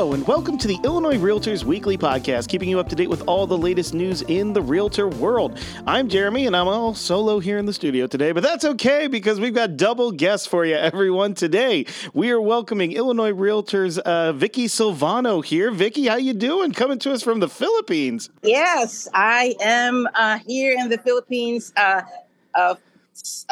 Hello, and welcome to the Illinois Realtors Weekly Podcast, keeping you up to date with all the latest news in the realtor world. I'm Jeremy, and I'm all solo here in the studio today, but that's okay because we've got double guests for you, everyone. Today, we are welcoming Illinois Realtors uh, Vicky Silvano here. Vicky, how you doing? Coming to us from the Philippines. Yes, I am uh, here in the Philippines, uh, uh,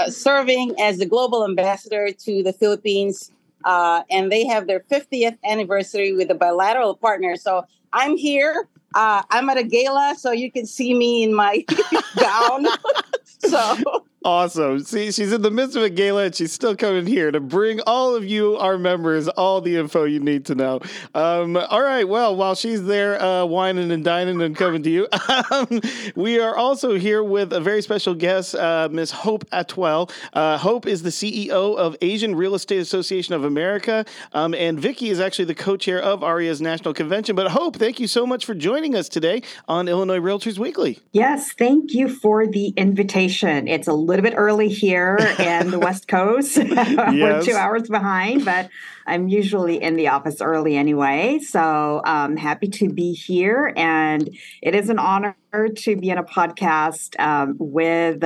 serving as the global ambassador to the Philippines uh, and they have their 50th anniversary with a bilateral partner. So I'm here. Uh, I'm at a gala, so you can see me in my gown. so Awesome. See, she's in the midst of a gala and she's still coming here to bring all of you, our members, all the info you need to know. Um, all right. Well, while she's there uh, whining and dining and coming to you, um, we are also here with a very special guest, uh, Miss Hope Atuel. Uh, Hope is the CEO of Asian Real Estate Association of America, um, and Vicky is actually the co-chair of AREAA's National Convention. But Hope, thank you so much for joining us today on Illinois Realtors Weekly. Yes, thank you for the invitation. It's a little bit early here in the West Coast. yes. We're two hours behind, but I'm usually in the office early anyway. So I'm um, happy to be here. And it is an honor to be in a podcast um, with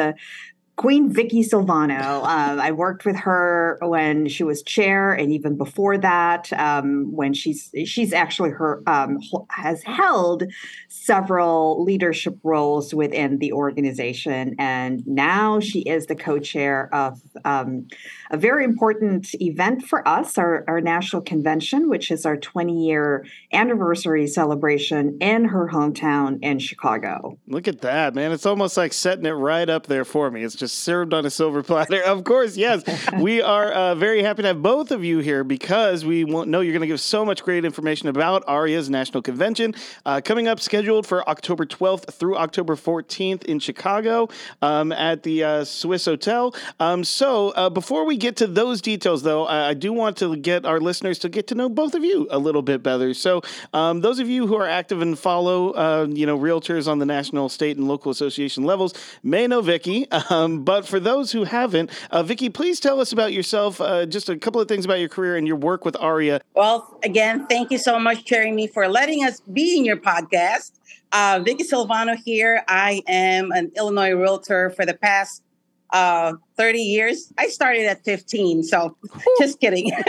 Queen Vicky Silvano. Uh, I worked with her when she was chair, and even before that, um, when she's she's actually her um, has held several leadership roles within the organization, and now she is the co-chair of um, a very important event for us, our, our national convention, which is our 20 year anniversary celebration in her hometown in Chicago. Look at that, man! It's almost like setting it right up there for me. It's just served on a silver platter. Of course, yes. we are uh, very happy to have both of you here because we know you're going to give so much great information about AREAA's National Convention uh, coming up, scheduled for October 12th through October 14th in Chicago um, at the uh, Swissôtel. Um, so uh, before we get to those details, though, I do want to get our listeners to get to know both of you a little bit better. So um, those of you who are active and follow, uh, you know, realtors on the national, state, and local association levels may know Vicky. Um, but for those who haven't, uh, Vicky, please tell us about yourself. Uh, just a couple of things about your career and your work with AREAA. Well, again, thank you so much, Jeremy, for letting us be in your podcast. Uh, Vicky Silvano here. I am an Illinois realtor for the past uh, 30 years. I started at 15, so just kidding.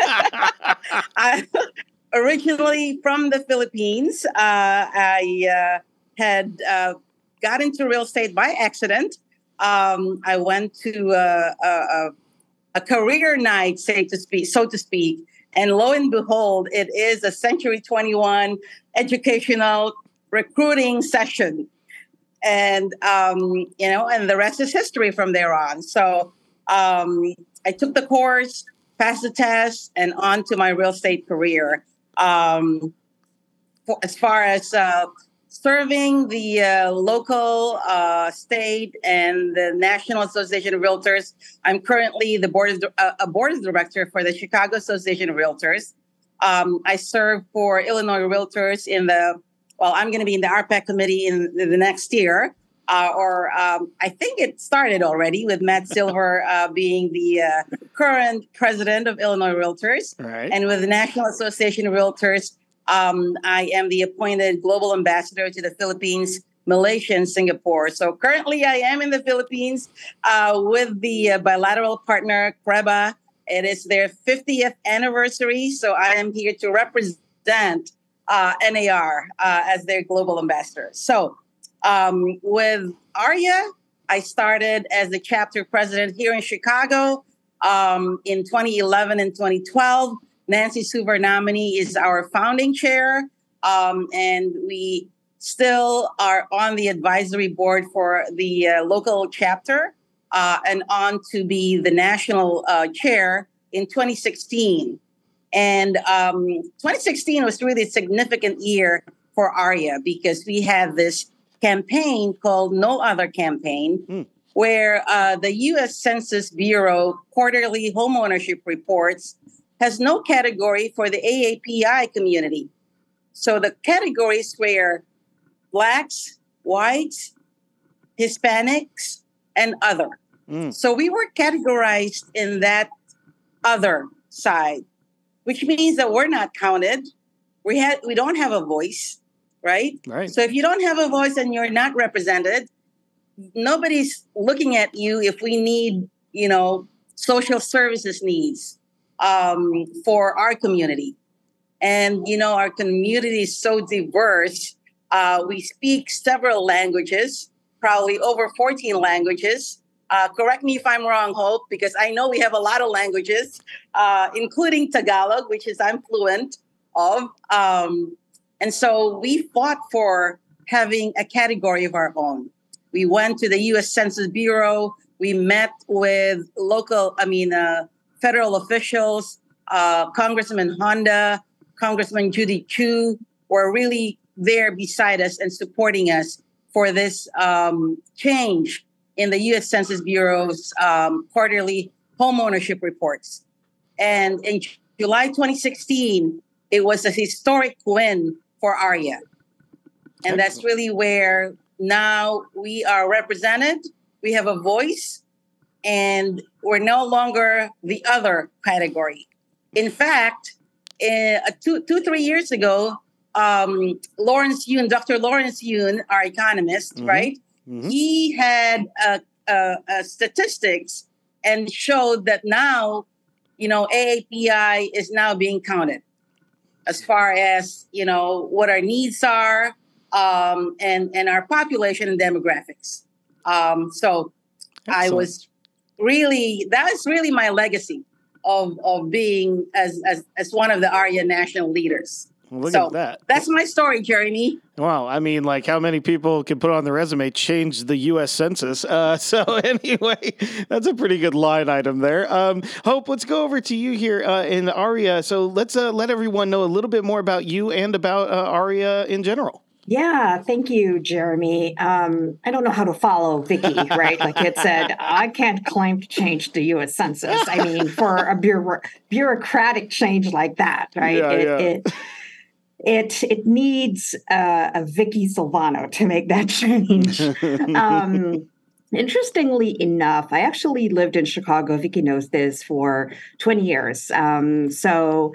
I, originally from the Philippines, uh, I uh, had uh, got into real estate by accident um, I went to a, a, a, career night, say to speak, so to speak, and lo and behold, it is a Century 21 educational recruiting session, and um, you know, and the rest is history from there on. So um, I took the course, passed the test, and on to my real estate career. Um, as far as uh, serving the uh, local, uh, state, and the National Association of Realtors. I'm currently the board of, uh, a board director for the Chicago Association of Realtors. Um, I serve for Illinois Realtors in the well, I'm going to be in the RPAC committee in the, the next year. Uh, or um, I think it started already with Matt Silver uh, being the uh, current president of Illinois Realtors, right. and with the National Association of Realtors, um, I am the appointed global ambassador to the Philippines, Malaysia, and Singapore. So currently, I am in the Philippines uh, with the uh, bilateral partner CREBA. It is their 50th anniversary, so I am here to represent uh, NAR uh, as their global ambassador. So um, with AREAA, I started as the chapter president here in Chicago um, in 2011 and 2012. Nancy Subramanian is our founding chair, um, and we still are on the advisory board for the uh, local chapter uh, and on to be the national uh, chair in 2016. And um, 2016 was really a significant year for AREAA because we had this campaign called No Other Campaign, mm. where uh, the US Census Bureau quarterly homeownership reports has no category for the AAPI community. So the categories where blacks, whites, Hispanics, and other. Mm. So we were categorized in that other side, which means that we're not counted. we had we don't have a voice, right? Right. So if you don't have a voice and you're not represented, nobody's looking at you if we need, you know, social services needs um, for our community. And, you know, our community is so diverse. Uh, we speak several languages, probably over 14 languages. Uh, correct me if I'm wrong, Hope, because I know we have a lot of languages, uh, including Tagalog, which is I'm fluent of. Um, and so we fought for having a category of our own. We went to the U.S. Census Bureau. We met with local, I mean, uh, federal officials, uh, Congressman Honda, Congressman Judy Chu were really there beside us and supporting us for this um, change in the U.S. Census Bureau's um, quarterly homeownership reports. And in July 2016, it was a historic win for AREAA. And that's really where now we are represented, we have a voice, and we're no longer the other category. In fact, uh, two, two, three years ago, um, Lawrence Yun, Dr. Lawrence Yun, our economist, mm-hmm. right? Mm-hmm. He had uh, uh, uh, statistics and showed that now, you know, AAPI is now being counted as far as you know what our needs are um, and and our population and demographics. Um, so Excellent. I was really that is really my legacy of of being as as as one of the AREAA national leaders. Well, look so at that. That's my story, Jeremy. Wow. I mean, like how many people can put on their resume change the U.S. Census? Uh, so anyway, that's a pretty good line item there. Um, Hope, let's go over to you here uh, in AREAA. So let's uh, let everyone know a little bit more about you and about uh, AREAA in general. Yeah, thank you, Jeremy. Um, I don't know how to follow Vicky, right? like it said, I can't claim to change the U.S. Census. I mean, for a bureau- bureaucratic change like that, right? Yeah, it, yeah. it it it needs uh, a Vicky Silvano to make that change. um, interestingly enough, I actually lived in Chicago. Vicky knows this for twenty years. Um, so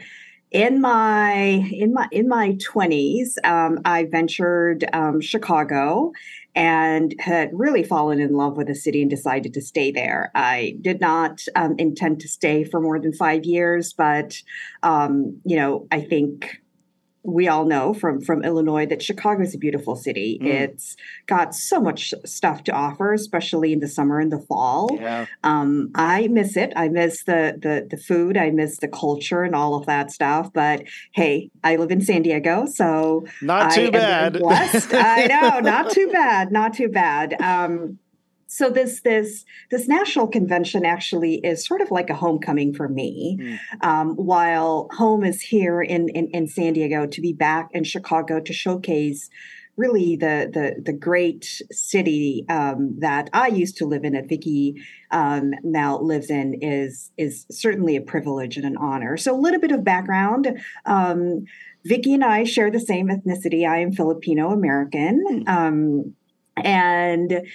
in my in my in my 20s um, i ventured um, chicago and had really fallen in love with the city and decided to stay there. I did not um, intend to stay for more than five years but um, you know i think we all know from from Illinois that Chicago is a beautiful city. Mm. It's got so much stuff to offer, especially in the summer and the fall. Yeah. Um, I miss it. I miss the the the food. I miss the culture and all of that stuff. But hey, I live in San Diego, so not too I bad. I know, not too bad. Not too bad. Um, so this this this national convention actually is sort of like a homecoming for me mm. um, while home is here in, in, in san diego to be back in chicago to showcase really the the the great city um, that I used to live in that Vicky um, now lives in is is certainly a privilege and an honor. So a little bit of background. Um, Vicky and I share the same ethnicity. I am Filipino American. Mm. and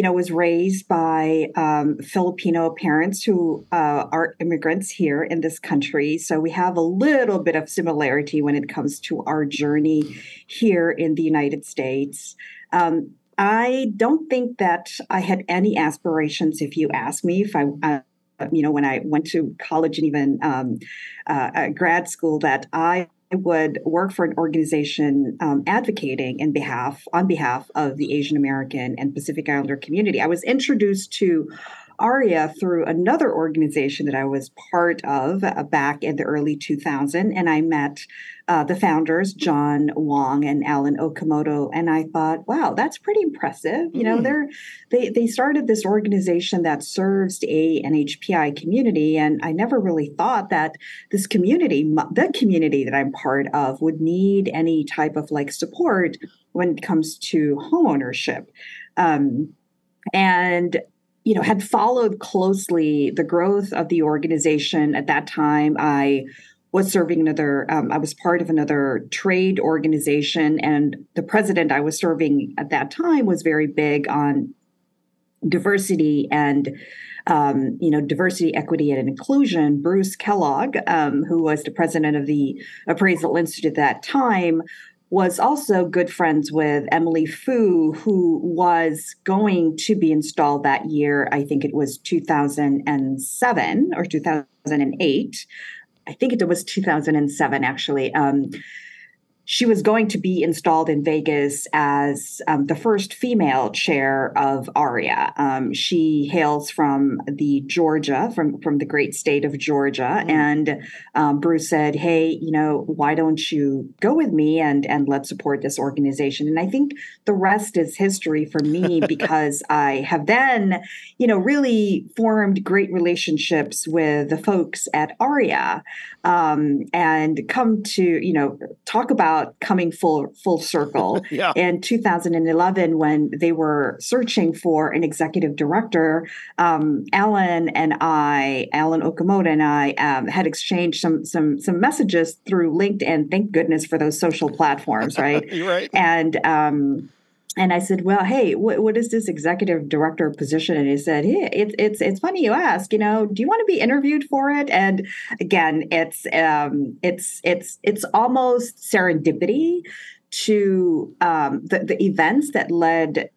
you know, was raised by um, Filipino parents who uh, are immigrants here in this country. So we have a little bit of similarity when it comes to our journey here in the United States. Um, I don't think that I had any aspirations, if you ask me, if I. Uh, you know, when I went to college and even um, uh, grad school, that I would work for an organization um, advocating in behalf on behalf of the Asian American and Pacific Islander community. I was introduced to AREAA through another organization that I was part of uh, back in the early 2000s, and I met uh, the founders, John Wong and Alan Okamoto, and I thought, wow, that's pretty impressive. You know, mm. they're they they started this organization that serves a NHPI community, and I never really thought that this community, the community that I'm part of, would need any type of like support when it comes to homeownership. Um, and you know had followed closely the growth of the organization at that time. I was serving another um, i was part of another trade organization and the president i was serving at that time was very big on diversity and um, you know, diversity, equity, and inclusion, Bruce Kellogg, um, who was the president of the Appraisal Institute at that time, was also good friends with Emily Fu, who was going to be installed that year. I think it was 2007 or 2008. I think it was 2007, actually. Um, she was going to be installed in Vegas as um, the first female chair of AREAA. Um, she hails from the Georgia, from from the great state of Georgia, mm-hmm. and um, Bruce said, "Hey, you know, why don't you go with me and and let's support this organization?" And I think the rest is history for me because I have then, you know, really formed great relationships with the folks at AREAA um, and come to you know talk about coming full full circle. yeah. In 2011, when they were searching for an executive director, um, Alan and I, Alan Okamoto and I, um, had exchanged some some some messages through LinkedIn. Thank goodness for those social platforms, right? right. And um, and I said, "Well, hey, what, what is this executive director position?" And he said, "Hey, it's it's it's funny you ask. You know, do you want to be interviewed for it?" And again, it's um, it's it's it's almost serendipity to um, the the events that led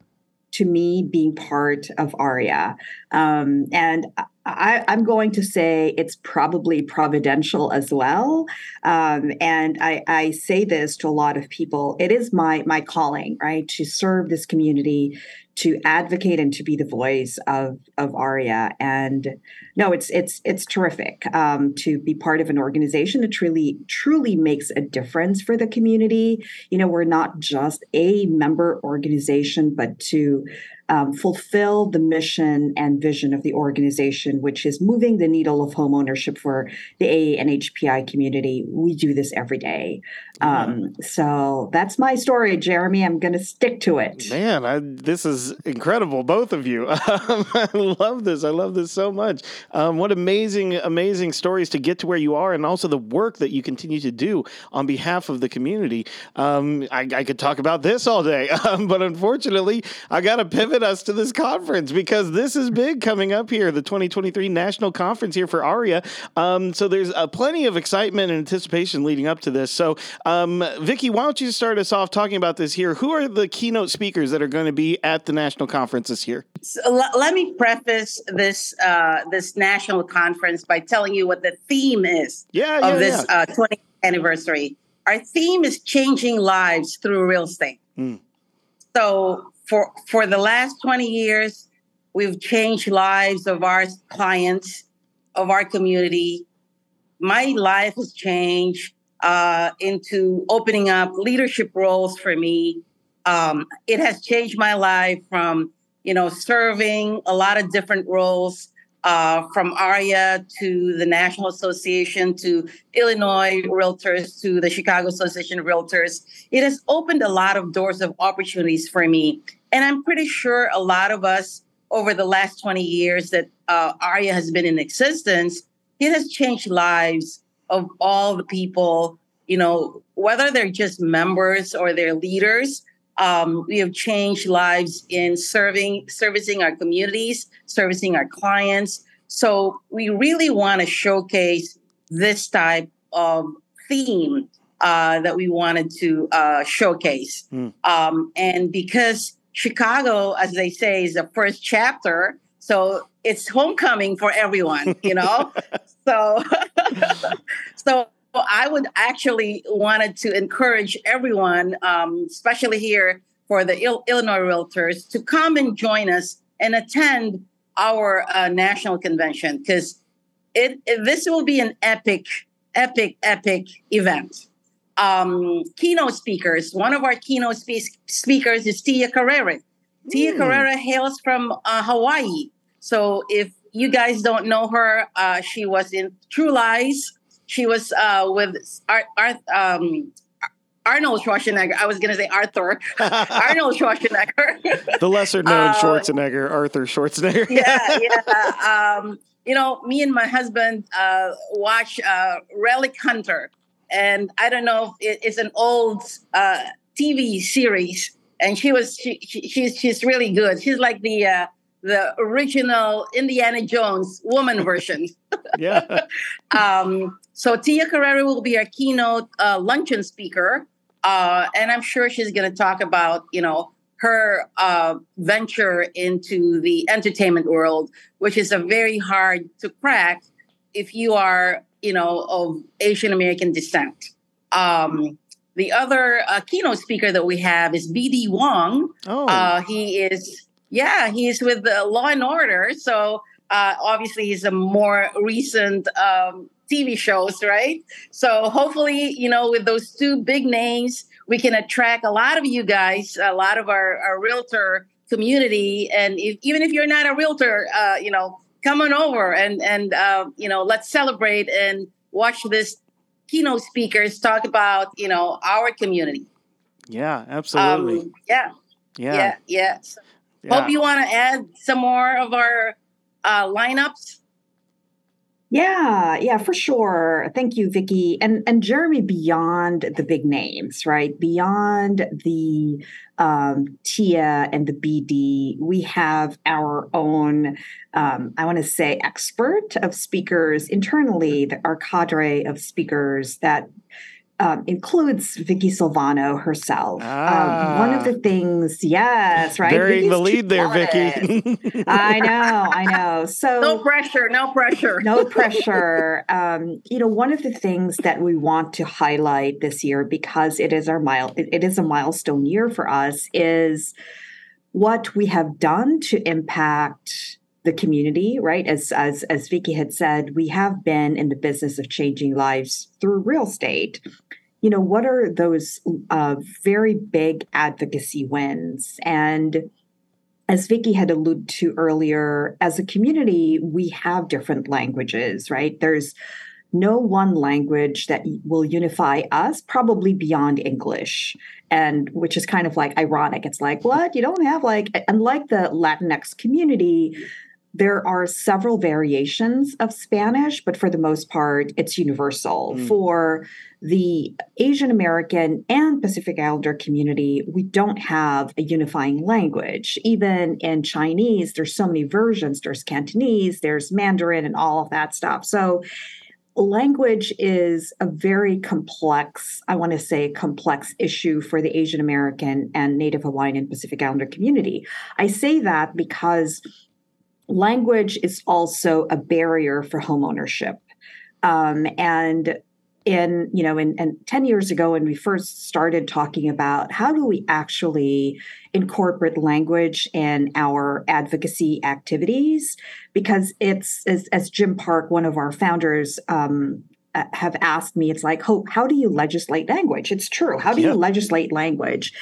to me being part of AREAA. Um, and I, am going to say it's probably providential as well. Um, and I, I, say this to a lot of people. It is my my calling, right, to serve this community, to advocate and to be the voice of of AREAA. And no, it's it's it's terrific um, to be part of an organization that truly truly makes a difference for the community. You know, we're not just a member organization, but to um, fulfill the mission and vision of the organization, which is moving the needle of home ownership for the AA and HPI community. We do this every day. Um, so that's my story, Jeremy. I'm going to stick to it. Man, I, this is incredible, both of you. Um, I love this. I love this so much. Um, what amazing, amazing stories to get to where you are, and also the work that you continue to do on behalf of the community. Um, I, I, could talk about this all day, um, but unfortunately, I got to pivot us to this conference because this is big coming up here, the 2023 National Conference here for AREAA. Um, so there's uh, plenty of excitement and anticipation leading up to this. So, um, Vicky, why don't you start us off talking about this here? Who are the keynote speakers that are going to be at the national conference this year? So, l- let me preface this uh, this national conference by telling you what the theme is yeah, yeah of this yeah. uh, 20th anniversary. Our theme is changing lives through real estate. Mm. So for for the last 20 years, we've changed lives of our clients, of our community. My life has changed uh, into opening up leadership roles for me. Um, it has changed my life from you know serving a lot of different roles uh, from AREAA to the National Association to Illinois Realtors to the Chicago Association of Realtors. It has opened a lot of doors of opportunities for me. And I'm pretty sure a lot of us over the last 20 years that uh, AREAA has been in existence, it has changed lives of all the people, you know, whether they're just members or they're leaders um, we have changed lives in serving, servicing our communities, servicing our clients. So we really want to showcase this type of theme uh, that we wanted to uh, showcase. Mm. Um, and because Chicago, as they say, is the first chapter, so it's homecoming for everyone, you know. so, so I would actually wanted to encourage everyone, um, especially here for the Il- Illinois Realtors, to come and join us and attend our uh, national convention because it, it, this will be an epic, epic, epic event. Um, keynote speakers. One of our keynote spe- speakers is Tia Carrere. Mm. Tia hmm. Carrere hails from uh, Hawaii. So if you guys don't know her, uh, she was in True Lies she was uh, with Art, Art, um, Arnold Schwarzenegger. I was going to say Arthur. Arnold Schwarzenegger. the lesser known uh, Schwarzenegger, Arthur Schwarzenegger. yeah, yeah. Um, you know, me and my husband uh, watch uh, Relic Hunter, and I don't know if it's an old uh, TV series, and she was she, she, she's she's really good. She's like the uh, the original Indiana Jones woman version. yeah. um, so Tia Carrere will be our keynote uh, luncheon speaker, uh, and I'm sure she's going to talk about you know her uh, venture into the entertainment world, which is a very hard to crack if you are you know of Asian American descent. Um, the other uh, keynote speaker that we have is BD Wong. Oh. Uh, he is, yeah, he's with the Law and Order. So uh, obviously he's a more recent um, TV shows, right? So hopefully, you know, with those two big names, we can attract a lot of you guys, a lot of our, our realtor community. And if, even if you're not a realtor, uh, you know, come on over and, and uh, you know, let's celebrate and watch this keynote speakers talk about you know our community. Yeah, absolutely. Um, yeah. Yeah. Yeah. Yeah. So yeah. Hope you want to add some more of our uh, lineups. Yeah, yeah, for sure. Thank you, Vicky. And and Jeremy, beyond the big names, right? Beyond the um, Tia and the BD, we have our own, um, I want to say, expert of speakers internally, our cadre of speakers that um, includes Vicky Silvano herself. Ah. Um, one of the ah. things, yes, right. Burying the lead there, Vicky. I know, I know. So no pressure, no pressure, no pressure. Um, you know, one of the things that we want to highlight this year because it is our mile, it is a milestone year for us, is what we have done to impact the community, right? As as as Vicky had said, we have been in the business of changing lives through real estate. You know, what are those uh, very big advocacy wins? And as Vicky had alluded to earlier, as a community, we have different languages, right? There's no one language that will unify us, probably beyond English. And which is kind of like ironic. It's like, what? You don't have like, unlike the Latinx community, there are several variations of Spanish, but for the most part, it's universal. Mm. For the Asian American and Pacific Islander community, we don't have a unifying language. Even in Chinese, there's so many versions. There's Cantonese, there's Mandarin, and all of that stuff. So language is a very complex, I want to say complex issue for the Asian American and Native Hawaiian and Pacific Islander community. I say that because language is also a barrier for homeownership. Um, and in you know in, in 10 years ago when we first started talking about how do we actually incorporate language in our advocacy activities because it's as, as jim park one of our founders um, uh, have asked me it's like how, how do you legislate language it's true how do yeah. you legislate language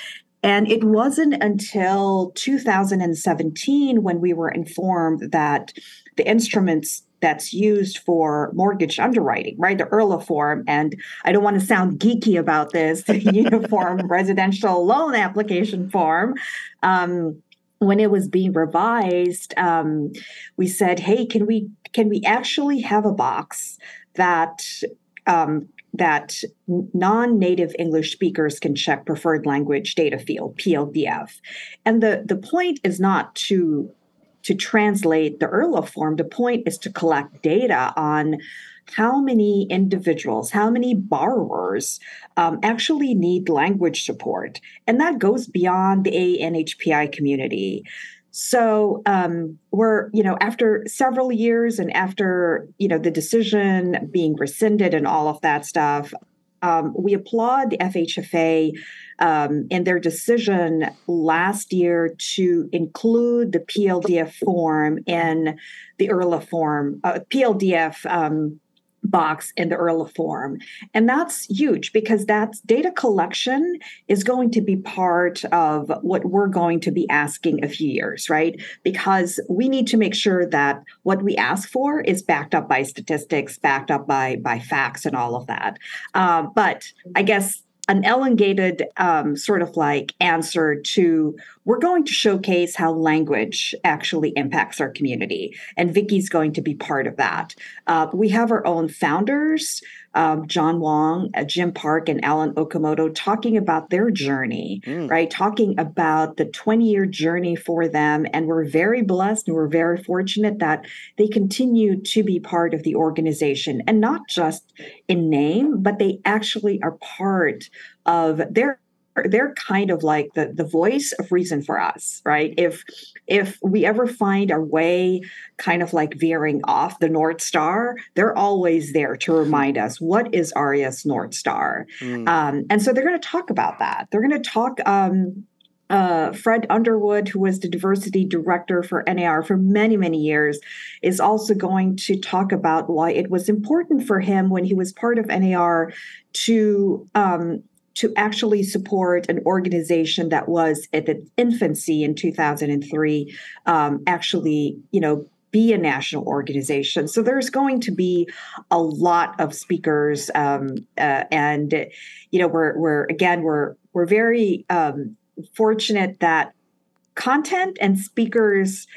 and it wasn't until 2017 when we were informed that the instruments that's used for mortgage underwriting, right? The URLA form. And I don't want to sound geeky about this, uniform residential loan application form. Um, when it was being revised, um, we said, "Hey, can we can we actually have a box that um, that non-native English speakers can check preferred language data field PLDF. And the, the point is not to to translate the URLA form. The point is to collect data on how many individuals, how many borrowers um, actually need language support. And that goes beyond the ANHPI community. So um, we're, you know, after several years and after, you know, the decision being rescinded and all of that stuff, um, we applaud the FHFA um, in their decision last year to include the PLDF form in the URLA form, uh, PLDF um, box in the URLA form. And that's huge because that's data collection is going to be part of what we're going to be asking a few years, right? Because we need to make sure that what we ask for is backed up by statistics, backed up by by facts and all of that. Um, but I guess an elongated um, sort of like answer to we're going to showcase how language actually impacts our community. And Vicky's going to be part of that. Uh, we have our own founders, um, John Wong, uh, Jim Park, and Alan Okamoto talking about their journey, mm. right? Talking about the 20 year journey for them. And we're very blessed and we're very fortunate that they continue to be part of the organization and not just in name, but they actually are part of their they're kind of like the the voice of reason for us right if if we ever find our way kind of like veering off the north star they're always there to remind us what is AREAA's north star mm. um, and so they're going to talk about that they're going to talk um, uh, Fred Underwood, who was the diversity director for NAR for many, many years, is also going to talk about why it was important for him when he was part of NAR to um, to actually support an organization that was at the infancy in 2003 um, actually you know be a national organization. So there's going to be a lot of speakers um, uh, and you know we're we're again we're we're very um, fortunate that content and speakers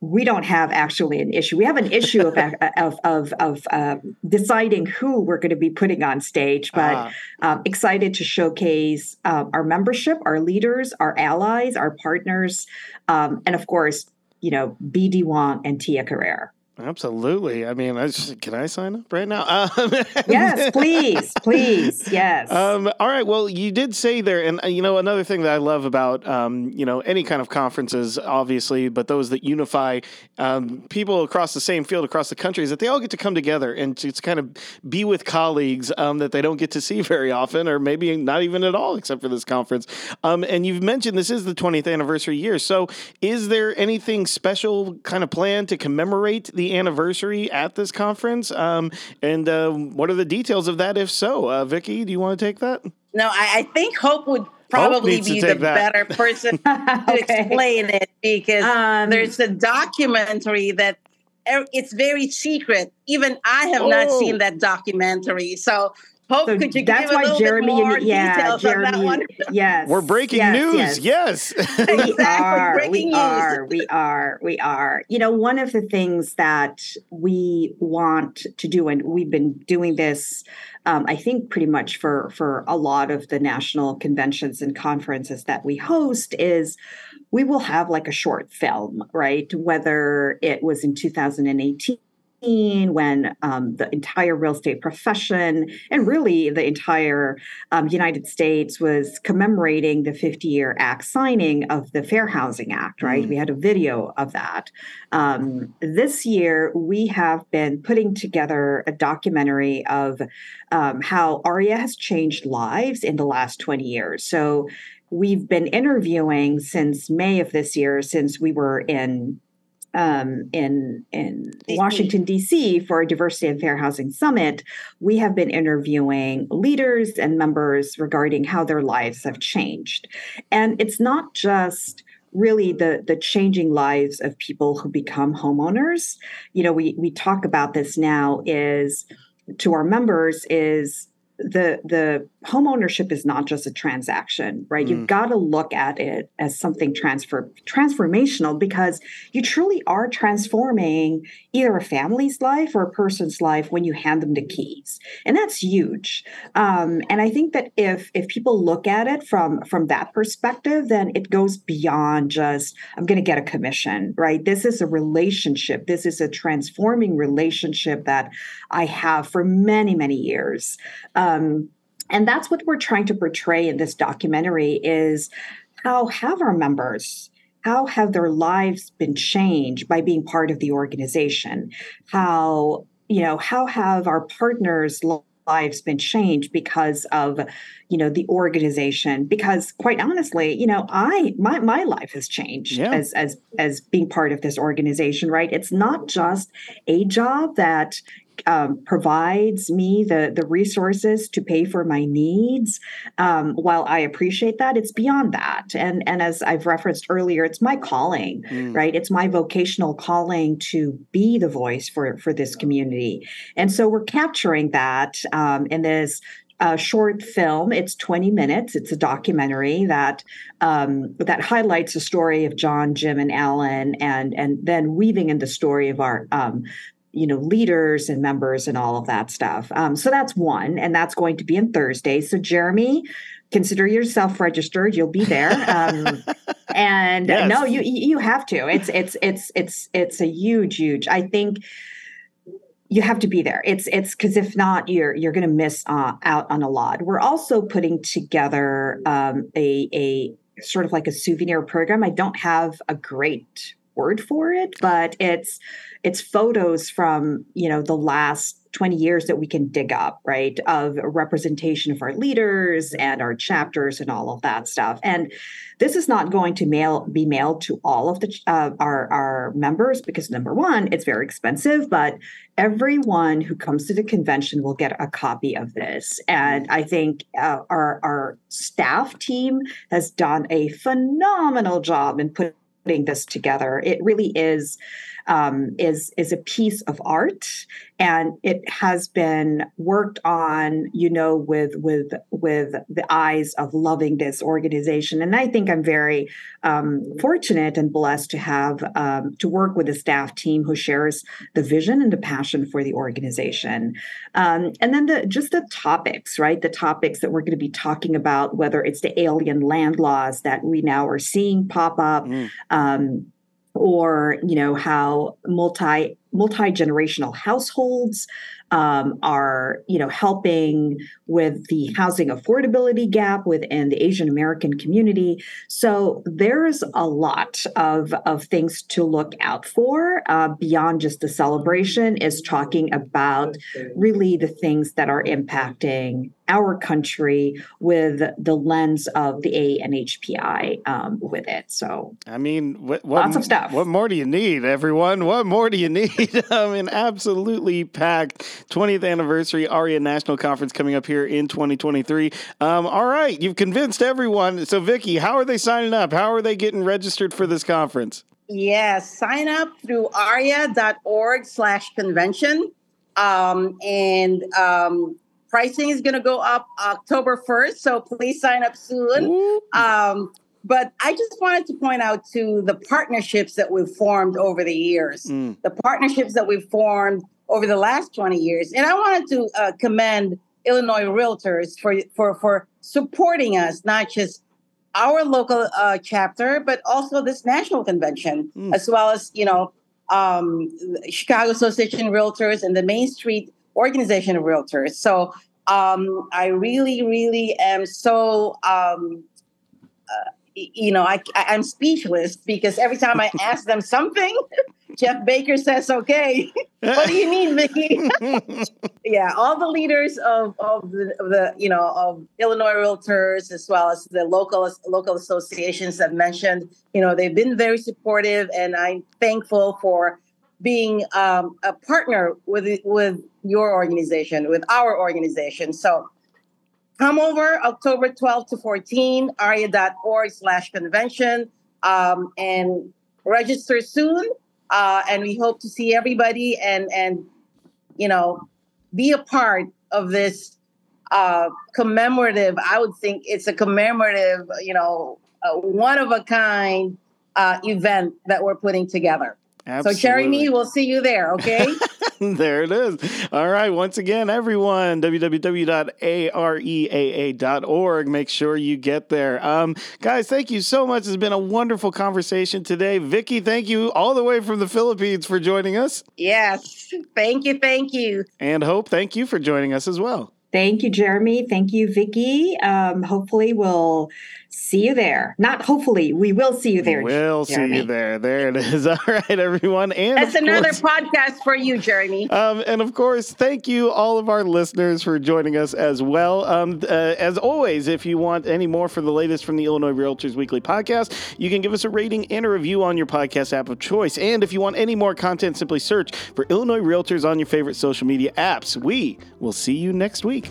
we don't have actually an issue. We have an issue of of of, of uh, deciding who we're going to be putting on stage, but uh um, excited to showcase uh, our membership, our leaders, our allies, our partners, um, and of course, you know, BD Wong and Tia Carrere. Absolutely. I mean, I just, can I sign up right now? Um, yes, please, please, yes. Um, all right. Well, you did say there, and uh, you know, another thing that I love about um, you know any kind of conferences, obviously, but those that unify um, people across the same field across the country is that they all get to come together and to, to kind of be with colleagues um, that they don't get to see very often, or maybe not even at all, except for this conference. Um, and you've mentioned this is the 20th anniversary year, so is there anything special kind of planned to commemorate the anniversary at this conference? Um, and uh, what are the details of that, if so? Uh, Vicky, do you want to take that? No, I, I think Hope would probably be the that. better person to okay. explain it because um, there's a documentary that it's very secret. Even I have oh. not seen that documentary. So Hope, so could you that's give why a little Jeremy bit more and, yeah, details Jeremy, on that one? Yes, we're breaking yes, news. Yes, yes. we are. Breaking we news. are. We are. We are. You know, one of the things that we want to do, and we've been doing this, um, I think, pretty much for for a lot of the national conventions and conferences that we host, is we will have like a short film, right? Whether it was in 2018 when um, the entire real estate profession and really the entire um, United States was commemorating the 50 year act signing of the Fair Housing Act, right? Mm. We had a video of that. Um, this year, we have been putting together a documentary of um, how AREAA has changed lives in the last 20 years. So we've been interviewing since May of this year, since we were in um, in in Washington D.C. for a Diversity and Fair Housing Summit, we have been interviewing leaders and members regarding how their lives have changed, and it's not just really the the changing lives of people who become homeowners. You know, we we talk about this now is to our members is the the home ownership is not just a transaction right? Mm. you've got to look at it as something transfer transformational because you truly are transforming either a family's life or a person's life when you hand them the keys and that's huge. Um, and i think that if if people look at it from from that perspective then it goes beyond just i'm going to get a commission right? This is a relationship. This is a transforming relationship that i have for many many years. Um, and that's what we're trying to portray in this documentary is how have our members how have their lives been changed by being part of the organization? How you know how have our partners lives been changed because of you know the organization? Because quite honestly you know i my my life has changed yeah. as as as being part of this organization right? It's not just a job that um, provides me the the resources to pay for my needs. Um, while I appreciate that, it's beyond that. And and as I've referenced earlier, it's my calling, mm. right? It's my vocational calling to be the voice for for this community. And so we're capturing that um, in this a short film. It's 20 minutes. It's a documentary that um, that highlights the story of John, Jim, and Alan, and and then weaving in the story of our um, you know leaders and members and all of that stuff. Um, so that's one, and that's going to be in Thursday. So Jeremy, consider yourself registered. You'll be there. Um, and yes. no, you you have to. It's it's it's it's it's a huge huge. I think you have to be there. It's it's because if not, you're you're going to miss uh, out on a lot. We're also putting together um, a a sort of like a souvenir program. I don't have a great word for it, but it's it's photos from you know the last 20 years that we can dig up, right? Of representation of our leaders and our chapters and all of that stuff. And this is not going to mail be mailed to all of the uh, our our members because number one, it's very expensive, but everyone who comes to the convention will get a copy of this. And I think uh, our our staff team has done a phenomenal job in putting this together. It really is um, is is a piece of art, and it has been worked on, you know, with with with the eyes of loving this organization. And I think I'm very um, fortunate and blessed to have um, to work with a staff team who shares the vision and the passion for the organization. Um, and then the just the topics, right? The topics that we're going to be talking about, whether it's the alien land laws that we now are seeing pop up. Mm um, or you know how multi multi-generational households um, are you know helping with the housing affordability gap within the asian american community so there's a lot of, of things to look out for uh, beyond just the celebration is talking about really the things that are impacting our country with the lens of the A ANHPI um, with it. So, I mean, what, what, lots of stuff. What more do you need, everyone? What more do you need? I mean, absolutely packed 20th anniversary AREAA National Conference coming up here in 2023. Um, all right, you've convinced everyone. So, Vicky, how are they signing up? How are they getting registered for this conference? Yes, sign up through areaa.org slash convention. Um, and um, pricing is going to go up October 1st, so please sign up soon. Um, but I just wanted to point out to the partnerships that we've formed over the years, mm. the partnerships that we've formed over the last 20 years. And I wanted to uh, commend Illinois Realtors for, for, for supporting us, not just our local uh, chapter, but also this national convention, mm. as well as, you know, um, Chicago Association of Realtors and the Main Street Organization of Realtors. So um, I really, really am so um, uh, you know, I, I am speechless because every time I ask them something, Jeff Baker says, "Okay, what do you need, Vicky?" yeah, all the leaders of of the, of the, you know of Illinois Realtors as well as the local local associations that mentioned, you know, they've been very supportive, and I'm thankful for being um, a partner with with your organization, with our organization. So come over October 12 to 14, areaa.org slash convention, um, and register soon. Uh, and we hope to see everybody and, and, you know, be a part of this uh, commemorative, I would think it's a commemorative, you know, one of a kind uh, event that we're putting together. Absolutely. So, Jeremy, we'll see you there, okay? there it is. All right. Once again, everyone, www.areaa.org. Make sure you get there. Um, guys, thank you so much. It's been a wonderful conversation today. Vicky, thank you all the way from the Philippines for joining us. Yes. Thank you. Thank you. And Hope, thank you for joining us as well. Thank you, Jeremy. Thank you, Vicky. Um, hopefully, we'll see you there. Not hopefully, we will see you there. We'll Jeremy. see you there. There it is. All right, everyone. And that's another course, podcast for you, Jeremy. Um, and of course, thank you all of our listeners for joining us as well. Um, uh, as always, if you want any more for the latest from the Illinois Realtors Weekly podcast, you can give us a rating and a review on your podcast app of choice. And if you want any more content, simply search for Illinois Realtors on your favorite social media apps. We will see you next week.